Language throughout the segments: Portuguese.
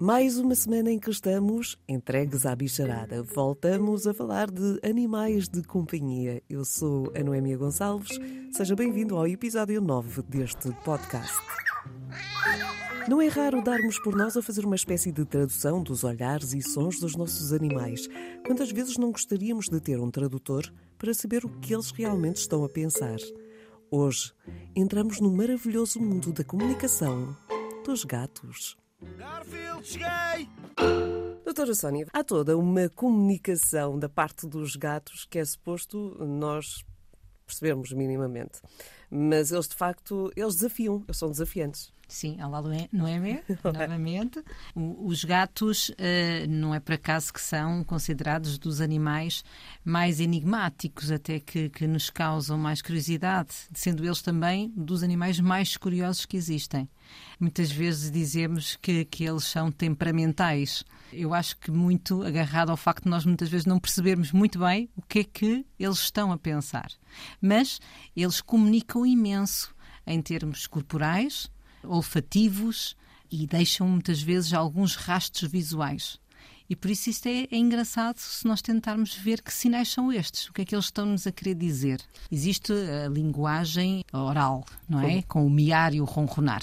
Mais uma semana em que estamos entregues à bicharada. Voltamos a falar de animais de companhia. Eu sou a Noémia Gonçalves. Seja bem-vindo ao episódio 9 deste podcast. Não é raro darmos por nós a fazer uma espécie de tradução dos olhares e sons dos nossos animais. Quantas vezes não gostaríamos de ter um tradutor para saber o que eles realmente estão a pensar? Hoje entramos no maravilhoso mundo da comunicação dos gatos. Cheguei! Doutora Sónia, há toda uma comunicação da parte dos gatos que é suposto nós percebermos minimamente. Mas eles, de facto, eles desafiam, eles são desafiantes. Sim, olá Noémia, novamente. Os gatos uh, não é por acaso que são considerados dos animais mais enigmáticos, até que, que nos causam mais curiosidade, sendo eles também dos animais mais curiosos que existem. Muitas vezes dizemos que, que eles são temperamentais. Eu acho que muito agarrado ao facto de nós muitas vezes não percebermos muito bem o que é que eles estão a pensar. Mas eles comunicam imenso em termos corporais, olfativos e deixam muitas vezes alguns rastros visuais. E por isso isto é, é, engraçado se nós tentarmos ver que sinais são estes, o que é que eles estão-nos a querer dizer. Existe a linguagem oral, não é? Com o miar e o ronronar.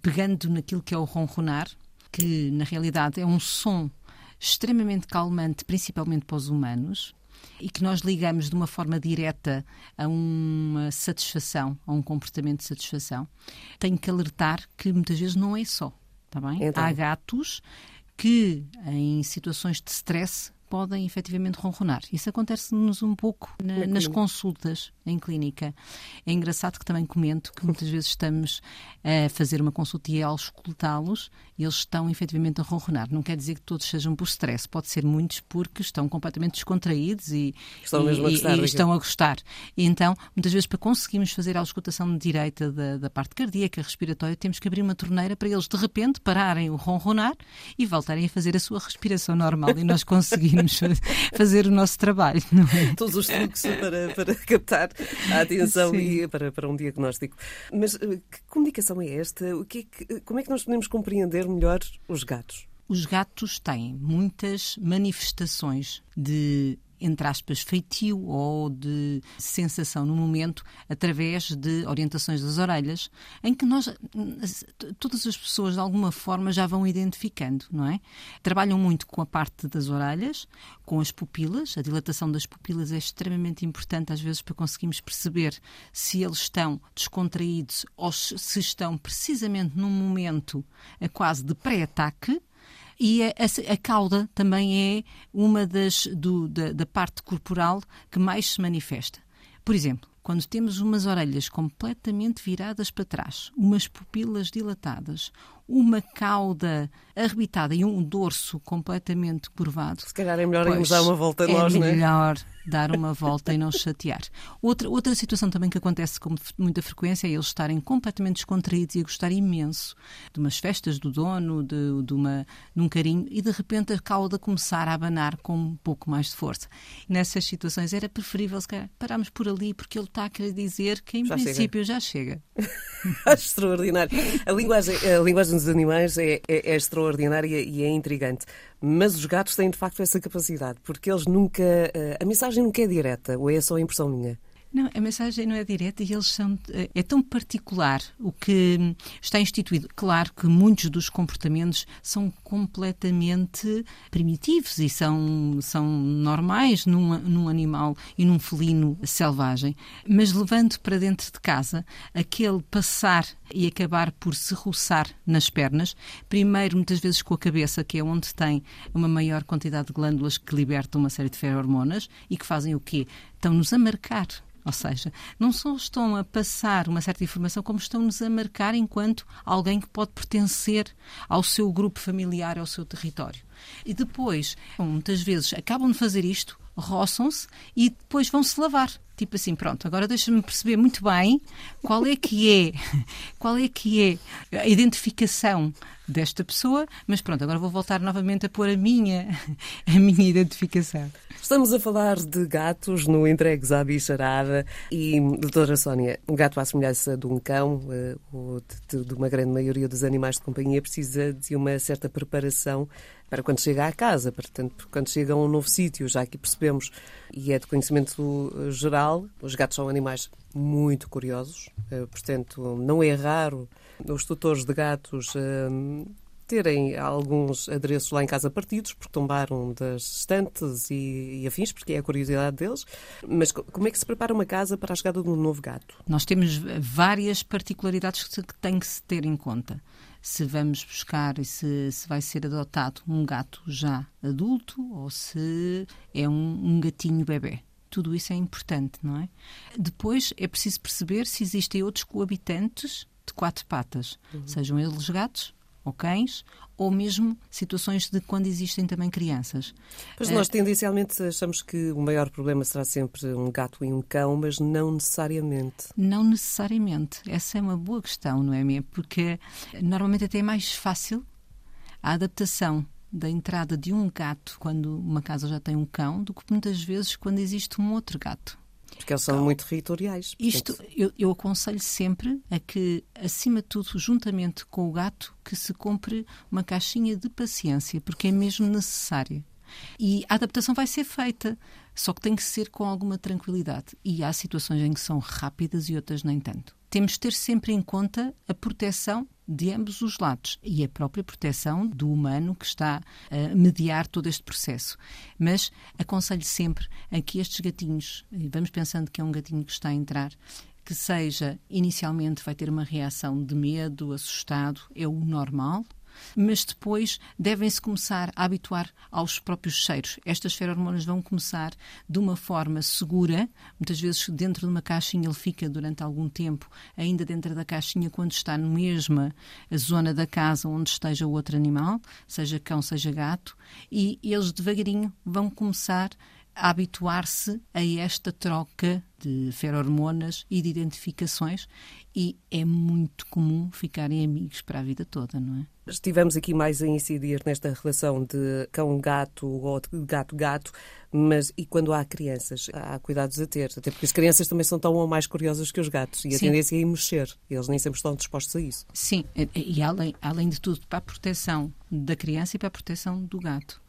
Pegando naquilo que é o ronronar, que na realidade é um som extremamente calmante, principalmente para os humanos, e que nós ligamos de uma forma direta a uma satisfação, a um comportamento de satisfação, tenho que alertar que muitas vezes não é só. Tá bem? Então. Há gatos que, em situações de stress, podem efetivamente ronronar. Isso acontece-nos um pouco na, nas consultas em clínica. É engraçado que também comento que muitas vezes estamos a fazer uma consulta e ao escutá-los, eles estão efetivamente a ronronar. Não quer dizer que todos sejam por stress, pode ser muitos porque estão completamente descontraídos e estão, e, a, gostar, e, estão a gostar. E então, muitas vezes, para conseguirmos fazer a auscultação direita da, da parte cardíaca, respiratória, temos que abrir uma torneira para eles de repente pararem o ronronar e voltarem a fazer a sua respiração normal e nós conseguimos fazer o nosso trabalho. É? Todos os truques para, para captar a atenção Sim. e para, para um diagnóstico. Mas eh, que comunicação é esta? O que é que, como é que nós podemos compreender melhor os gatos? Os gatos têm muitas manifestações de entre aspas, feitio ou de sensação no momento através de orientações das orelhas, em que nós, todas as pessoas de alguma forma já vão identificando, não é? Trabalham muito com a parte das orelhas, com as pupilas, a dilatação das pupilas é extremamente importante às vezes para conseguirmos perceber se eles estão descontraídos ou se estão precisamente num momento quase de pré-ataque, e a, a, a, cauda também é uma das do, da, da parte corporal que mais se manifesta. Por exemplo, quando temos umas orelhas completamente viradas para trás, umas pupilas dilatadas, uma cauda arrebitada e um dorso completamente curvado. Se calhar é melhor irmos dar uma volta é nós, não é? melhor dar uma volta e não chatear. Outra, outra situação também que acontece com muita frequência é eles estarem completamente descontraídos e a gostar imenso de umas festas do dono, de, de, uma, de um carinho, e de repente a cauda começar a abanar com um pouco mais de força. Nessas situações era preferível, se calhar, pararmos por ali, porque ele está a querer dizer que em já princípio chega. já chega. Extraordinário. A linguagem, a linguagem dos animais é, é, é extraordinária e é intrigante. Mas os gatos têm de facto essa capacidade, porque eles nunca. Eh, a mensagem nunca é direta, ou é só impressão minha? Não, a mensagem não é direta e eles são. Eh, é tão particular o que está instituído. Claro que muitos dos comportamentos são completamente primitivos e são, são normais num, num animal e num felino selvagem, mas levando para dentro de casa aquele passar e acabar por se roçar nas pernas, primeiro muitas vezes com a cabeça, que é onde tem uma maior quantidade de glândulas que libertam uma série de ferormonas e que fazem o quê? Estão-nos a marcar ou seja, não só estão a passar uma certa informação, como estão-nos a marcar enquanto alguém que pode pertencer ao seu grupo familiar, ao seu território. E depois, muitas vezes, acabam de fazer isto, roçam-se e depois vão-se lavar. Tipo assim, pronto, agora deixa-me perceber muito bem qual é que é, qual é que é a identificação desta pessoa, mas pronto, agora vou voltar novamente a pôr a minha, a minha identificação. Estamos a falar de gatos no Entregues à Bicharada e, doutora Sónia, um gato à semelhança de um cão, eh, ou de, de uma grande maioria dos animais de companhia, precisa de uma certa preparação para quando chega à casa, portanto, quando chega a um novo sítio, já que percebemos, e é de conhecimento geral, os gatos são animais muito curiosos, eh, portanto, não é raro os tutores de gatos eh, terem alguns adereços lá em casa partidos, porque tombaram das estantes e, e, afins, porque é a curiosidade deles. Mas como é que se prepara uma casa para a chegada de um novo gato? Nós temos várias particularidades que tem que se ter em conta se vamos buscar e se, se vai ser adotado um gato já adulto ou se é um, um gatinho bebê. Tudo isso é importante, não é? Depois é preciso perceber se existem outros coabitantes de quatro patas, uhum. sejam eles gatos ou cães, ou mesmo situações de quando existem também crianças. Mas nós eh, tendencialmente achamos que o maior problema será sempre um gato e um cão, mas não necessariamente. Não necessariamente. Essa é uma boa questão, não é mesmo? Porque normalmente até é mais fácil a adaptação da entrada de um gato quando uma casa já tem um cão do que muitas vezes quando existe um outro gato. Porque eles são então, muito territoriais. Isto eu, eu, aconselho sempre a que, acima de tudo, juntamente com o gato, que se compre uma caixinha de paciência, porque é mesmo necessária. E a adaptação vai ser feita, só que tem que ser com alguma tranquilidade. E há situações em que são rápidas e outras nem tanto. Temos de ter sempre em conta a proteção de ambos os lados e a própria proteção do humano que está a mediar todo este processo. Mas aconselho sempre a que estes gatinhos, vamos pensando que é um gatinho que está a entrar, que seja inicialmente vai ter uma reação de medo, assustado, é o normal, mas depois devem-se começar a habituar aos próprios cheiros. Estas ferormonas vão começar de uma forma segura, muitas vezes dentro de uma caixinha ele fica durante algum tempo, ainda dentro da caixinha, quando está na mesma zona da casa onde esteja o outro animal, seja cão, seja gato, e eles devagarinho vão começar a habituar-se a esta troca de ferormonas e de identificações e é muito comum ficarem amigos para a vida toda, não é? Estivemos aqui mais a incidir nesta relação de cão-gato ou de gato-gato, mas e quando há crianças? Há cuidados a ter, até porque as crianças também são tão ou mais curiosas que os gatos e a Sim. tendência é ir mexer. Eles nem sempre estão dispostos a isso. Sim, e além, além de tudo, para a proteção da criança e para a proteção do gato.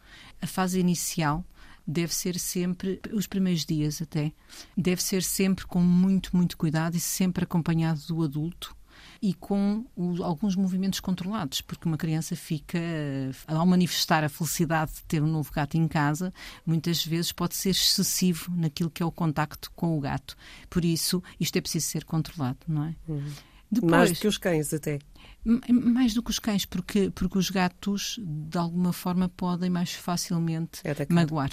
A fase inicial deve ser sempre, os primeiros dias até, deve ser sempre com muito, muito cuidado e sempre acompanhado do adulto e com alguns movimentos controlados, porque uma criança fica, ao manifestar a felicidade de ter um novo gato em casa, muitas vezes pode ser excessivo naquilo que é o contacto com o gato. Por isso, isto é preciso ser controlado, não é? Uhum. Depois, mais do que os cães, até. Mais do que os cães, porque, porque os gatos, de alguma forma, podem mais facilmente é magoar.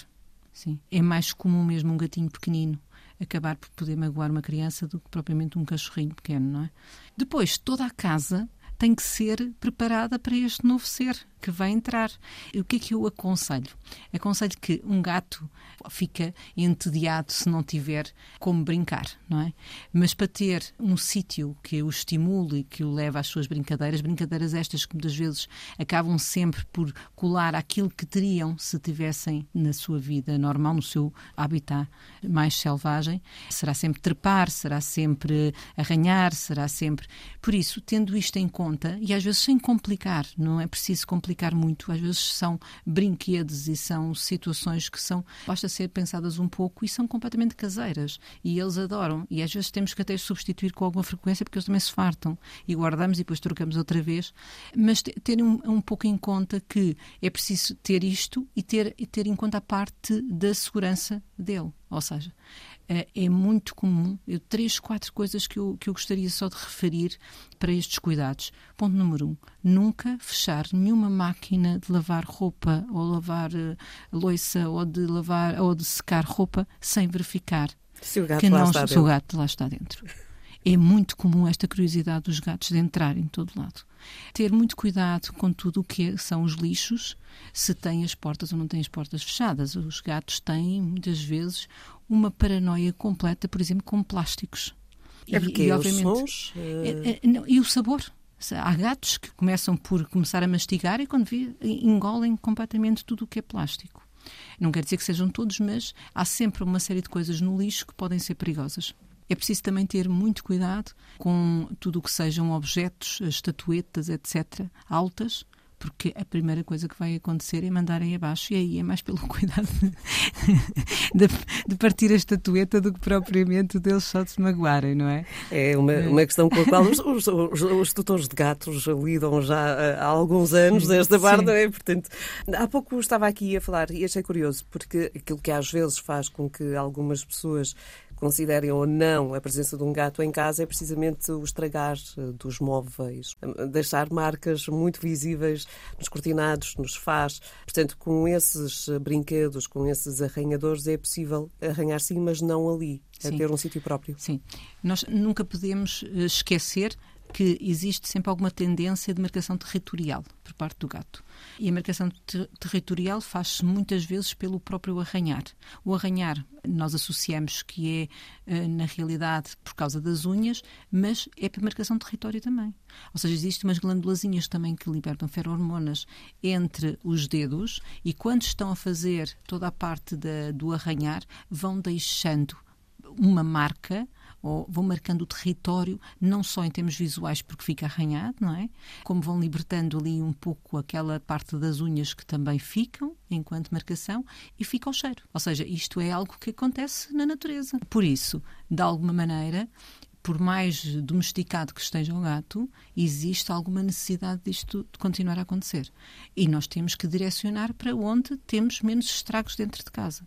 Sim. É mais comum mesmo um gatinho pequenino acabar por poder magoar uma criança do que propriamente um cachorrinho pequeno, não é? Depois, toda a casa tem que ser preparada para este novo ser que vai entrar. E o que é que eu aconselho? Aconselho que um gato fica entediado se não tiver como brincar, não é? Mas para ter um sítio que o estimule e que o leve às suas brincadeiras, brincadeiras estas que muitas vezes acabam sempre por colar aquilo que teriam se tivessem na sua vida normal, no seu habitat mais selvagem, será sempre trepar, será sempre arranhar, será sempre. Por isso, tendo isto em conta, e às vezes sem complicar, não é preciso complicar muito. Às vezes são brinquedos e são situações que são, basta ser pensadas um pouco e são completamente caseiras. E eles adoram. E às vezes temos que até substituir com alguma frequência porque eles também se fartam. E guardamos e depois trocamos outra vez. Mas ter um, um pouco em conta que é preciso ter isto e ter, e ter em conta a parte da segurança dele. Ou seja, é, é muito comum, eu, três, quatro coisas que eu, que eu gostaria só de referir para estes cuidados. Ponto número um, nunca fechar nenhuma máquina de lavar roupa ou lavar uh, louça ou de lavar ou de secar roupa sem verificar se o gato, que não, se o gato lá está dentro. É muito comum esta curiosidade dos gatos de entrar em todo lado. Ter muito cuidado com tudo o que são os lixos, se têm as portas ou não têm as portas fechadas. Os gatos têm, muitas vezes, uma paranoia completa, por exemplo, com plásticos. É porque e, e obviamente, os sons, é, é, não, e o sabor. Há gatos que começam por começar a mastigar e quando vê, engolem completamente tudo o que é plástico. Não quer dizer que sejam todos, mas há sempre uma série de coisas no lixo que podem ser perigosas. É preciso também ter muito cuidado com tudo o que sejam objetos, estatuetas, etc., altas, porque a primeira coisa que vai acontecer é mandarem abaixo, e aí é mais pelo cuidado de, de, partir a estatueta do que propriamente deles só de se magoarem, não é? É uma, é. uma questão com a qual os, os, os, os tutores de gatos lidam já há alguns anos desta parte, não é? Portanto, há pouco estava aqui a falar e achei curioso, porque aquilo que às vezes faz com que algumas pessoas considerem ou não a presença de um gato em casa é precisamente o estragar eh, dos móveis, deixar marcas muito visíveis nos cortinados, nos faz. Portanto, com esses eh, brinquedos, com esses arranhadores, é possível arranhar sim, mas não ali, a ter um sítio próprio. Sim. Nós nunca podemos eh, esquecer que existe sempre alguma tendência de marcação territorial por parte do gato. E a marcação ter territorial faz-se muitas vezes pelo próprio arranhar. O arranhar nós associamos que é, eh, na realidade, por causa das unhas, mas é para marcação de território também. Ou seja, existem umas glândulazinhas também que libertam ferrohormonas entre os dedos e quando estão a fazer toda a parte da, do arranhar, vão deixando uma marca ou vão marcando o território, não só em termos visuais, porque fica arranhado, não é? Como vão libertando ali um pouco aquela parte das unhas que também ficam enquanto marcação e fica o cheiro. Ou seja, isto é algo que acontece na natureza. Por isso, de alguma maneira, por mais domesticado que esteja o gato, existe alguma necessidade disto de continuar a acontecer. E nós temos que direcionar para onde temos menos estragos dentro de casa.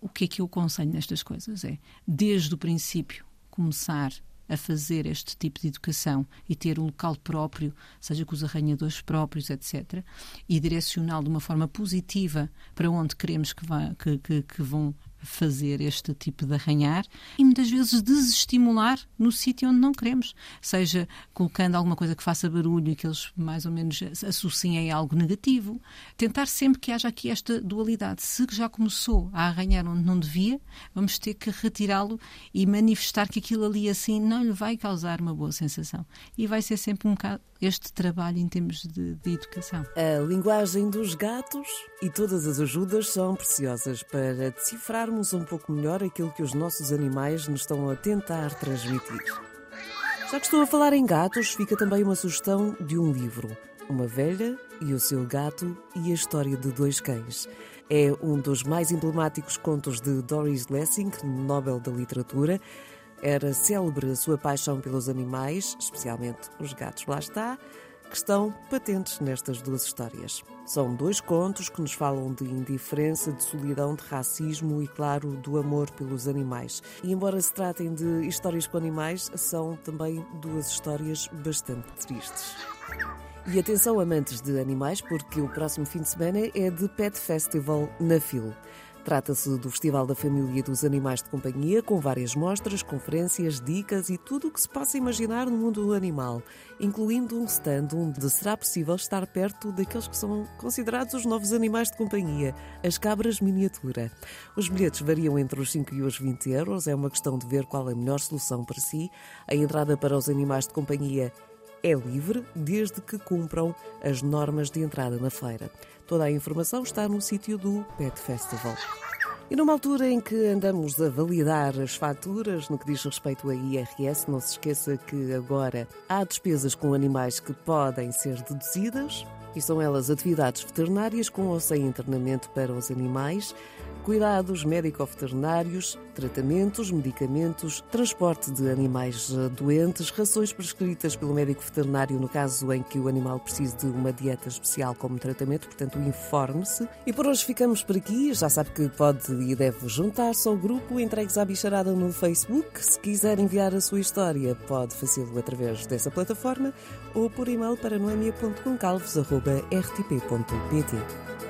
O que é que eu aconselho nestas coisas? É, desde o princípio, começar a fazer este tipo de educação e ter um local próprio, seja com os arranhadores próprios, etc., e direcioná-lo de uma forma positiva para onde queremos que, vá, que, que, que vão fazer este tipo de arranhar e muitas vezes desestimular no sítio onde não queremos, seja colocando alguma coisa que faça barulho e que eles mais ou menos associem a algo negativo. Tentar sempre que haja aqui esta dualidade. Se já começou a arranhar onde não devia, vamos ter que retirá-lo e manifestar que aquilo ali assim não lhe vai causar uma boa sensação. E vai ser sempre um bocado este trabalho em termos de, de educação. A linguagem dos gatos e todas as ajudas são preciosas para decifrarmos um pouco melhor aquilo que os nossos animais nos estão a tentar transmitir. Já que estou a falar em gatos, fica também uma sugestão de um livro. Uma velha e o seu gato e a história de dois cães. É um dos mais emblemáticos contos de Doris Lessing, Nobel da Literatura, era célebre a sua paixão pelos animais, especialmente os gatos, lá está, que estão patentes nestas duas histórias. São dois contos que nos falam de indiferença, de solidão, de racismo e, claro, do amor pelos animais. E, embora se tratem de histórias com animais, são também duas histórias bastante tristes. E atenção, amantes de animais, porque o próximo fim de semana é de Pet Festival na FIL. Trata-se do Festival da Família e dos Animais de Companhia, com várias mostras, conferências, dicas e tudo o que se possa imaginar no mundo do animal, incluindo um stand onde será possível estar perto daqueles que são considerados os novos animais de companhia, as cabras miniatura. Os bilhetes variam entre os 5 e os 20 euros, é uma questão de ver qual é a melhor solução para si. A entrada para os animais de companhia é livre desde que cumpram as normas de entrada na feira. Toda a informação está no sítio do Pet Festival. E numa altura em que andamos a validar as faturas no que diz respeito a IRS, não se esqueça que agora há despesas com animais que podem ser deduzidas, e são elas atividades veterinárias com ou sem internamento para os animais, cuidados médico-veterinários, tratamentos, medicamentos, transporte de animais eh, doentes, rações prescritas pelo médico veterinário no caso em que o animal precise de uma dieta especial como tratamento, portanto, informe-se. E por hoje ficamos por aqui. Já sabe que pode e deve juntar-se ao grupo Entregues à Bicharada no Facebook. Se quiser enviar a sua história, pode fazê-lo através dessa plataforma ou por e-mail para noemia.concalvos.rtp.pt.